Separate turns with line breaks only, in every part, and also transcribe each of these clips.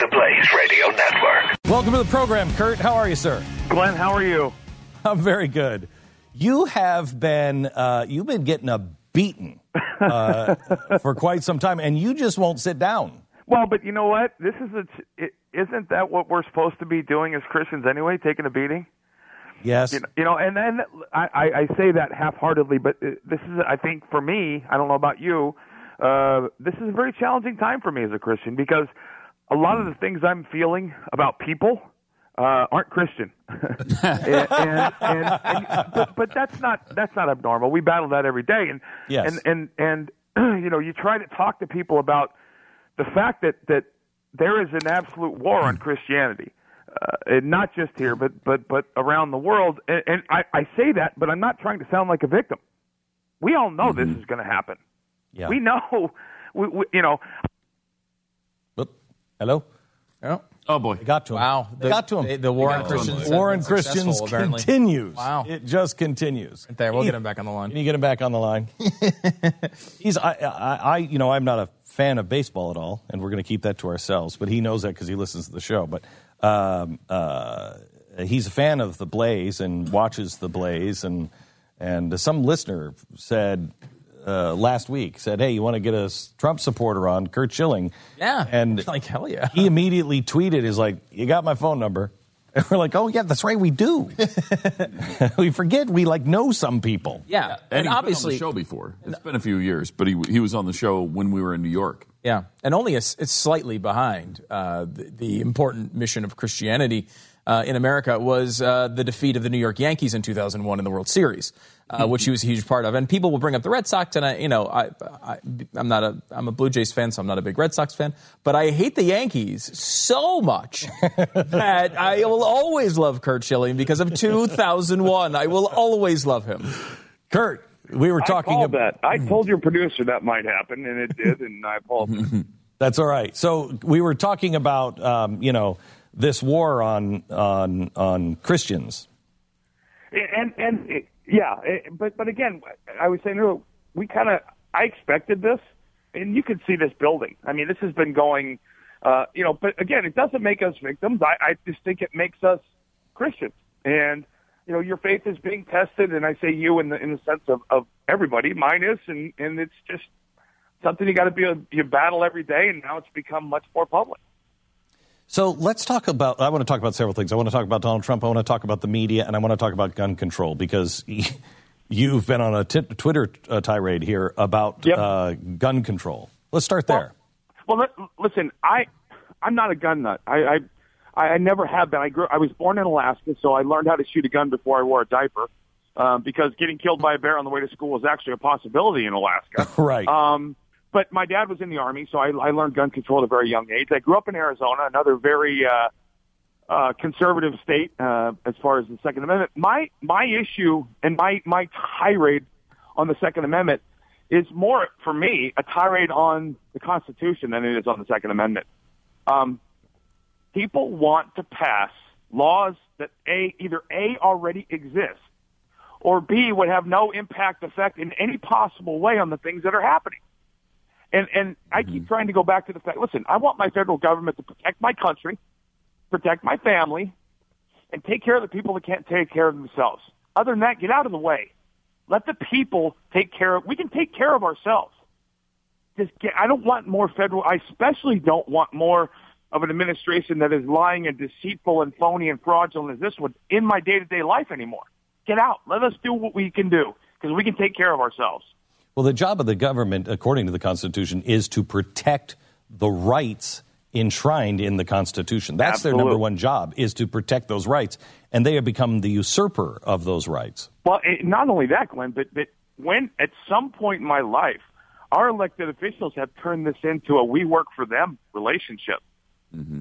The Blaze Radio Network.
Welcome to the program, Curt. How are you, sir?
Glenn, how are you?
I'm very good. You have been uh, you've been getting a beating uh, for quite some time, and you just won't sit down.
Well, but you know what? This is a. It, isn't that what we're supposed to be doing as Christians anyway? Taking a beating.
Yes.
You know, you know and then I, I, I say that half-heartedly, but uh, this is, I think, for me. I don't know about you. Uh, this is a very challenging time for me as a Christian because a lot of the things I'm feeling about people uh, aren't Christian, and, and, and, and but, but that's not that's not abnormal. We battle that every day, and
Yes.
and and and you know you try to talk to people about the fact that that there is an absolute war on Christianity, uh, and not just here, but but but around the world. And, and I, I say that, but I'm not trying to sound like a victim. We all know this is going to happen.
Yeah.
We know, we, we, you know,
Oop. Hello.
Oh boy.
They got to him.
Wow.
They got to him.
The, the war on Christians.
War on Christians continues.
Wow.
It just continues.
Right there, we'll get him back on the line.
Can you get him back on the line? He's, I, I, I, you know, I'm not a fan of baseball at all, and we're going to keep that to ourselves. But he knows that because he listens to the show. But um, uh, he's a fan of the Blaze and watches the Blaze, and and some listener said uh, last week said, "Hey, you want to get a Trump supporter on Curt Schilling?"
Yeah.
and
Like, hell yeah.
He immediately tweeted, "Is like, you got my phone number." And we're like, oh yeah, that's right, we do. we forget we like know some people.
Yeah.
And,
And,
he's
obviously,
been on the show before. It's been a few years, but he he was on the show when we were in New York.
yeah. And only a, it's slightly behind uh, the, the important mission of Christianity uh, in America was uh, the defeat of the New York Yankees in 2001 in the World Series, uh, which he was a huge part of. And people will bring up the Red Sox, and I, you know, I, I, I'm not a, I'm a Blue Jays fan, so I'm not a big Red Sox fan, but I hate the Yankees so much that I will always love Curt Schilling because of 2001. I will always love him.
Curt, we were talking
I
about
that. I told your producer that might happen, and it did, and I apologize.
That's all right. So we were talking about um, you know this war on on on Christians.
and and yeah, it, but but again, I was saying we kind of I expected this, and you can see this building. I mean, this has been going, uh, you know. But again, it doesn't make us victims. I, I just think it makes us Christians, and you know, your faith is being tested, and I say you in the in the sense of of everybody. Mine is, and and it's just something you got to be a, you battle every day, and now it's become much more public.
So let's talk about. I want to talk about several things. I want to talk about Donald Trump. I want to talk about the media, and I want to talk about gun control because you've been on a t- Twitter uh, tirade here about
Yep.
uh, gun control. Let's start there.
Well, li- listen, I I'm not a gun nut. I I, I never have been. I grew. I was born in Alaska, so I learned how to shoot a gun before I wore a diaper. Um, because getting killed by a bear on the way to school was actually a possibility in Alaska.
right.
Um, but my dad was in the army, so I, I learned gun control at a very young age. I grew up in Arizona, another very uh, uh, conservative state uh, as far as the Second Amendment. My my issue and my my tirade on the Second Amendment is more for me a tirade on the Constitution than it is on the Second Amendment. Um, people want to pass laws that a either a already exist or b would have no impact effect in any possible way on the things that are happening. And and I keep mm-hmm. trying to go back to the fact. Listen, I want my federal government to protect my country, protect my family, and take care of the people that can't take care of themselves. Other than that, get out of the way. Let the people take care of. We can take care of ourselves. Just get. I don't want more federal. I especially don't want more of an administration that is lying and deceitful and phony and fraudulent as this one in my day to day life anymore. Get out. Let us do what we can do because we can take care of ourselves.
Well, the job of the government, according to the Constitution, is to protect the rights enshrined in the Constitution. That's their number one job, is to protect those rights. And they have become the usurper of those rights.
Well, it, not only that, Glenn, but, but when at some point in my life, our elected officials have turned this into a we work for them relationship. Mm-hmm.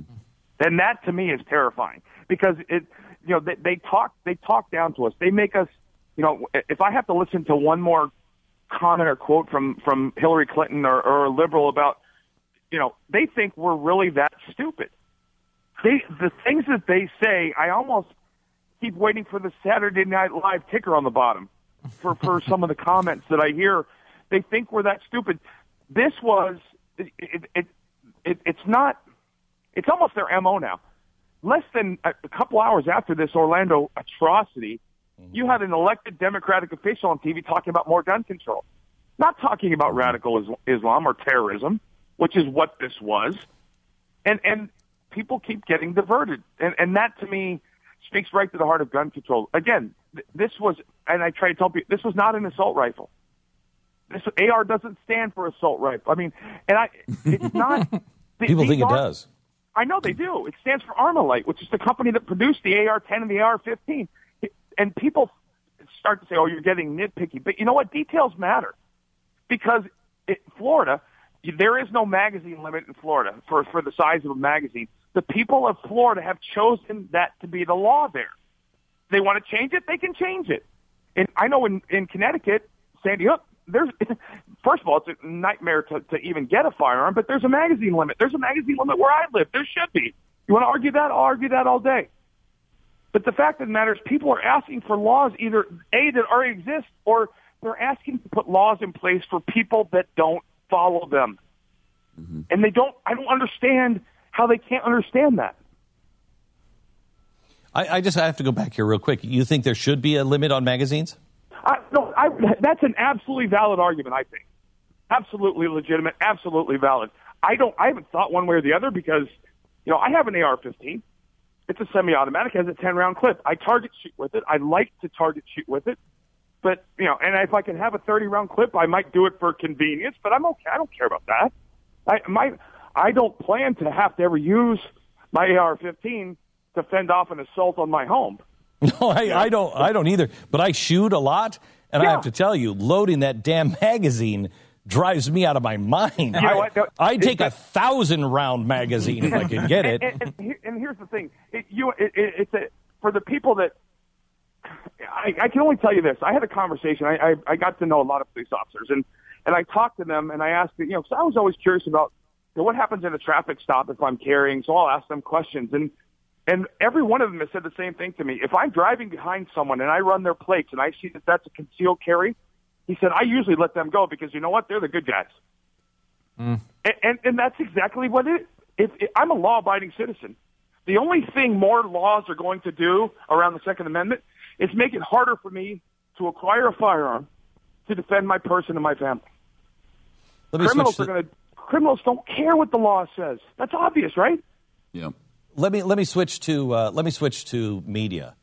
and that to me is terrifying because it, you know, they, they talk they talk down to us. They make us, you know, if I have to listen to one more comment or quote from from Hillary Clinton or, or a liberal about, you know, they think we're really that stupid. They the things that they say, I almost keep waiting for the Saturday Night Live ticker on the bottom for for some of the comments that I hear. They think we're that stupid. This was it. it, it, it it's not. It's almost their mo now. Less than a, a couple hours after this Orlando atrocity, Mm-hmm. you had an elected Democratic official on TV talking about more gun control, not talking about mm-hmm. radical Islam or terrorism, which is what this was. And and people keep getting diverted, and and that to me speaks right to the heart of gun control. Again, th- this was, and I try to tell people, this was not an assault rifle. This AR doesn't stand for assault rifle. I mean, and I, it's not.
People think it does.
I know they do. It stands for Armalite, which is the company that produced the AR-10 and the AR-15. And people start to say, "Oh, you're getting nitpicky," but you know what? Details matter because it, Florida, there is no magazine limit in Florida for for the size of a magazine. The people of Florida have chosen that to be the law there. They want to change it, they can change it. And I know in in Connecticut, Sandy Hook, there's first of all, it's a nightmare to, to even get a firearm, but there's a magazine limit. There's a magazine limit where I live. There should be. You want to argue that? I'll argue that all day. But the fact of the matter is, people are asking for laws either a that already exist, or they're asking to put laws in place for people that don't follow them, mm-hmm. and they don't. I don't understand how they can't understand that.
I, I just have to go back here real quick. You think there should be a limit on magazines?
I, no, I, that's an absolutely valid argument. I think absolutely legitimate, absolutely valid. I don't. I haven't thought one way or the other because you know I have an AR-15. It's a semi-automatic, It has a 10-round clip. I target shoot with it. I like to target shoot with it, but you know, and if I can have a 30-round clip, I might do it for convenience. But I'm okay. I don't care about that. I my I don't plan to have to ever use my AR-15 to fend off an assault on my home.
No, I, I don't. I don't either. But I shoot a lot, and I have to tell you, loading that damn magazine drives me out of my mind.
You know
I,
what? No,
I'd take a thousand round magazine if I could get it.
and, and, and, and here's the thing: it, you, it, it, it's a, for the people that I, I can only tell you this. I had a conversation. I, I, I got to know a lot of police officers, and and I talked to them, and I asked, you know, because I was always curious about you know, what happens in a traffic stop if I'm carrying. So I'll ask them questions, and and every one of them has said the same thing to me. If I'm driving behind someone and I run their plates and I see that that's a concealed carry, he said I usually let them go because you know what? They're the good guys. And, and and that's exactly what it. If, if I'm a law-abiding citizen, the only thing more laws are going to do around the Second Amendment is make it harder for me to acquire a firearm to defend my person and my family.
Let me
Criminals
switch.
are going to. Criminals don't care what the law says. That's obvious, right?
Yeah.
let me let me switch to uh, let me switch to media.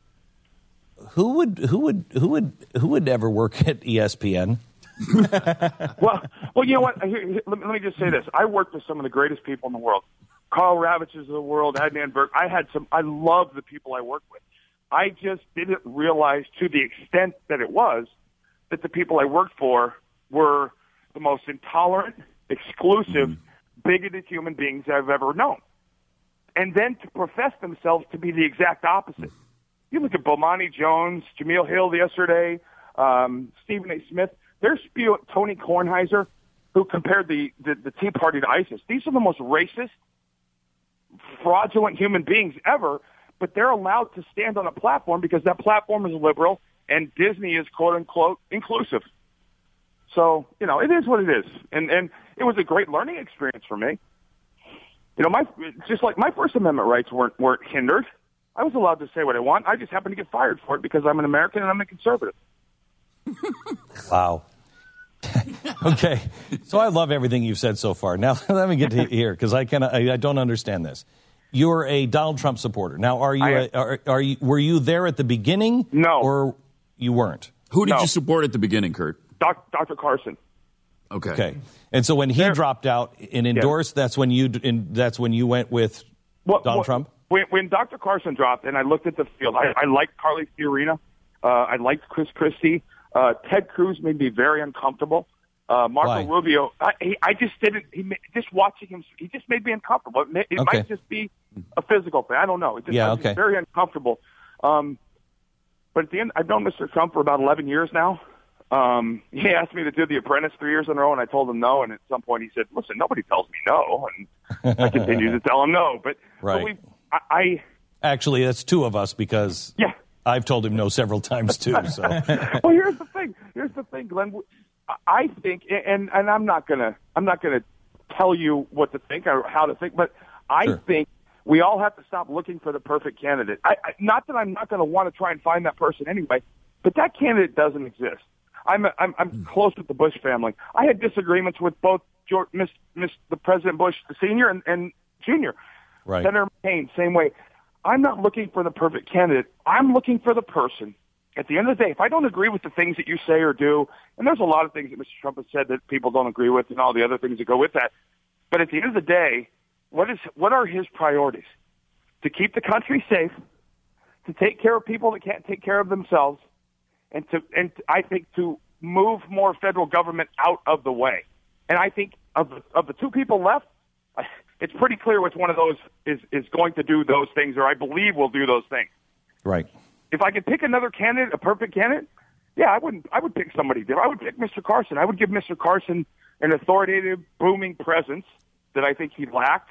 Who would who would who would who would ever work at ESPN?
Well, well, you know what? Here, here, let, me, let me just say this. I worked with some of the greatest people in the world. Karl Ravechs of the world, Adnan Virk. I had some. I love the people I worked with. I just didn't realize to the extent that it was that the people I worked for were the most intolerant, exclusive, mm-hmm. bigoted human beings I've ever known. And then to profess themselves to be the exact opposite. You look at Bomani Jones, Jemele Hill yesterday, um, Stephen A. Smith. Spewing Tony Kornheiser, who compared the, the, the Tea Party to ISIS. These are the most racist, fraudulent human beings ever, but they're allowed to stand on a platform because that platform is liberal and Disney is quote unquote inclusive. So, you know, it is what it is. And and it was a great learning experience for me. You know, my just like my First Amendment rights weren't weren't hindered. I was allowed to say what I want. I just happened to get fired for it because I'm an American and I'm a conservative.
Wow. okay, so I love everything you've said so far. Now let me get to here because I can I, I don't understand this. You're a Donald Trump supporter. Now, are you
I
a, are, are you were you there at the beginning?
No.
or you weren't.
Who did
No.
you support at the beginning, Curt?
Doc, Dr. Carson.
Okay.
Okay, and so when he
There-
dropped out and endorsed, that's when you in, that's when you went with
What-
Donald
what-
Trump.
When, when Dr. Carson dropped, and I looked at the field, I, I liked Carly Fiorina. Uh, I liked Chris Christie. Uh, Ted Cruz made me very uncomfortable. Uh, Marco
Why?
Rubio, I, he, I just didn't. He just watching him, he just made me uncomfortable. It, may, it
Okay.
might just be a physical thing. I don't know. It just,
Yeah, okay.
very uncomfortable. Um, but at the end, I've known Mr. Trump for about 11 years now. Um, he asked me to do The Apprentice three years in a row, and I told him no. And at some point, he said, "Listen, nobody tells me no," and I continued to tell him no. But,
Right.
but we, I, I
Actually, that's two of us because
yeah.
I've told him no several times too. So
well, here's the thing. Here's the thing, Glenn. I think, and and I'm not gonna, I'm not gonna tell you what to think or how to think, but I
Sure.
think we all have to stop looking for the perfect candidate. I, I, not that I'm not going to want to try and find that person anyway, but that candidate doesn't exist. I'm I'm, I'm hmm. close with the Bush family. I had disagreements with both George, Miss, Miss the President Bush, the senior and, and junior.
Right.
Senator McCain, same way. I'm not looking for the perfect candidate. I'm looking for the person. At the end of the day, if I don't agree with the things that you say or do, and there's a lot of things that Mr. Trump has said that people don't agree with, and all the other things that go with that. But at the end of the day, what is what are his priorities? To keep the country safe, to take care of people that can't take care of themselves, and to and I think to move more federal government out of the way. And I think of the, of the two people left, it's pretty clear which one of those is is going to do those things, or I believe will do those things.
Right.
If I could pick another candidate, a perfect candidate, yeah, I wouldn't. I would pick somebody different. I would pick Mr. Carson. I would give Mr. Carson an authoritative, booming presence that I think he lacked,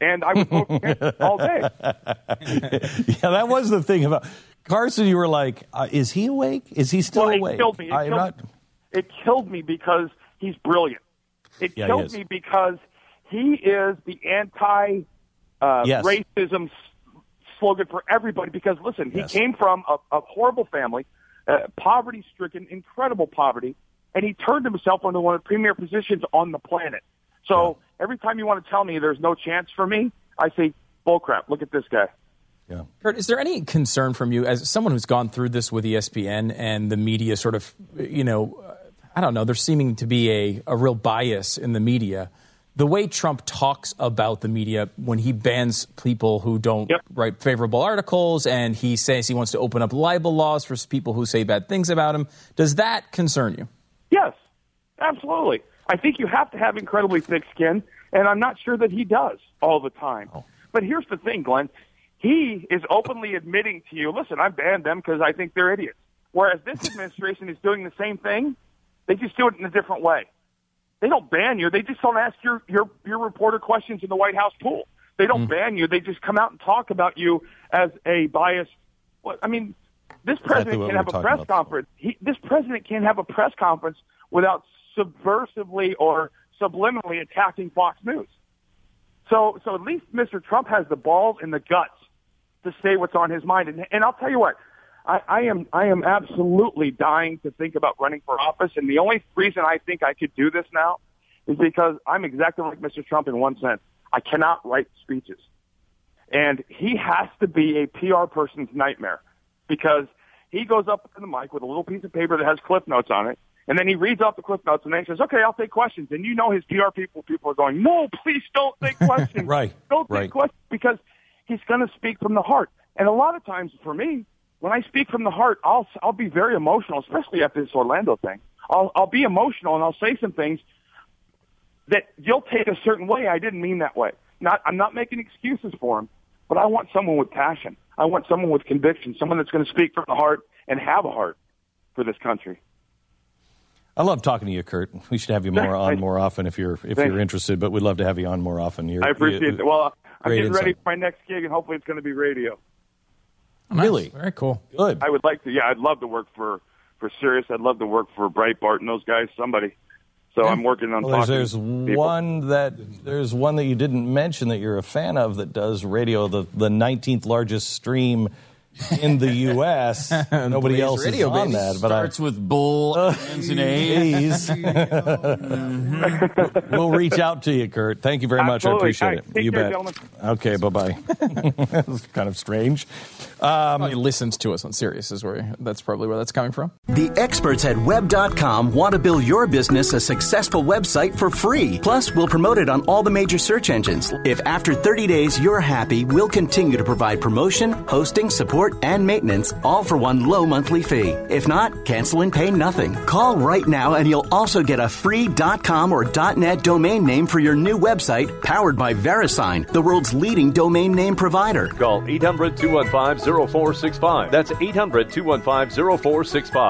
and I would vote for him all day.
Yeah, that was the thing about Carson. You were like, uh, is he awake? Is he still
well, it
awake?
killed me. It
I'm
killed,
not.
it killed me because he's brilliant. It
Yeah,
killed me because he is the anti uh,
Yes.
racism s- slogan for everybody. Because listen, he
Yes.
came from a, a horrible family, uh, poverty stricken, incredible poverty, and he turned himself into one of the premier positions on the planet. So every time you want to tell me there's no chance for me, I say bullcrap. Look at this guy.
Yeah.
Curt, is there any concern from you as someone who's gone through this with ESPN and the media sort of, you know, uh, I don't know, there's seeming to be a, a real bias in the media. The way Trump talks about the media when he bans people who don't
Yep.
write favorable articles and he says he wants to open up libel laws for people who say bad things about him, does that concern you?
Yes, absolutely. I think you have to have incredibly thick skin, and I'm not sure that he does all the time. Oh. But here's the thing, Glenn. He is openly admitting to you, listen, I banned them because I think they're idiots. Whereas this administration is doing the same thing, they just do it in a different way. They don't ban you. They just don't ask your, your, your reporter questions in the White House pool. They don't ban you. They just come out and talk about you as a biased. Well, I mean, this president
what
can have a press conference. He, this president can't have a press conference without subversively or subliminally attacking Fox News. So, so at least Mr. Trump has the balls and the guts to say what's on his mind. And, and I'll tell you what, I, I am, I am absolutely dying to think about running for office. And the only reason I think I could do this now is because I'm exactly like Mr. Trump in one sense. I cannot write speeches. And he has to be a PR person's nightmare because he goes up to the mic with a little piece of paper that has cliff notes on it. And then he reads off the cliff notes and then he says, okay, I'll take questions. And you know his PR people, people are going, no, please don't take questions.
Right,
Don't take
right.
questions because he's going to speak from the heart. And a lot of times for me, when I speak from the heart, I'll, I'll be very emotional, especially after this Orlando thing. I'll, I'll be emotional and I'll say some things that you'll take a certain way. I didn't mean that way. Not, I'm not making excuses for him, but I want someone with passion. I want someone with conviction, someone that's going to speak from the heart and have a heart for this country.
I love talking to you, Curt. We should have you more on more often if you're if
Thanks.
you're interested. But we'd love to have you on more often. You're,
I appreciate
you-
it. Well, I'm getting ready for my next gig, and hopefully it's going to be radio.
Oh, really?
Very cool.
Good.
I would like to. Yeah, I'd love to work for for Sirius. I'd love to work for Breitbart and those guys. Somebody. So I'm working on
Well, there's,
talking.
there's
to
one that there's one that you didn't mention that you're a fan of that does radio, the the 19th largest stream in the U.S. Nobody
Blaze
else
Radio,
is on
baby.
that, but I,
Starts with bull, uh, ends in A.
please, mm-hmm. we'll reach out to you, Curt. Thank you very much. I appreciate
All right.
it.
Take
you
care,
bet.
gentlemen.
Okay, bye bye. That's kind of strange.
Um, probably listens to us on Sirius is where that's probably where that's coming from.
The experts at web.com want to build your business a successful website for free. Plus, we'll promote it on all the major search engines. If after 30 days you're happy, we'll continue to provide promotion, hosting, support, support, and maintenance, all for one low monthly fee. If not, cancel and pay nothing. Call right now and you'll also get a free .com or .net domain name for your new website powered by VeriSign, the world's leading domain name provider.
Call 800 215 0465. That's 800 215 0465.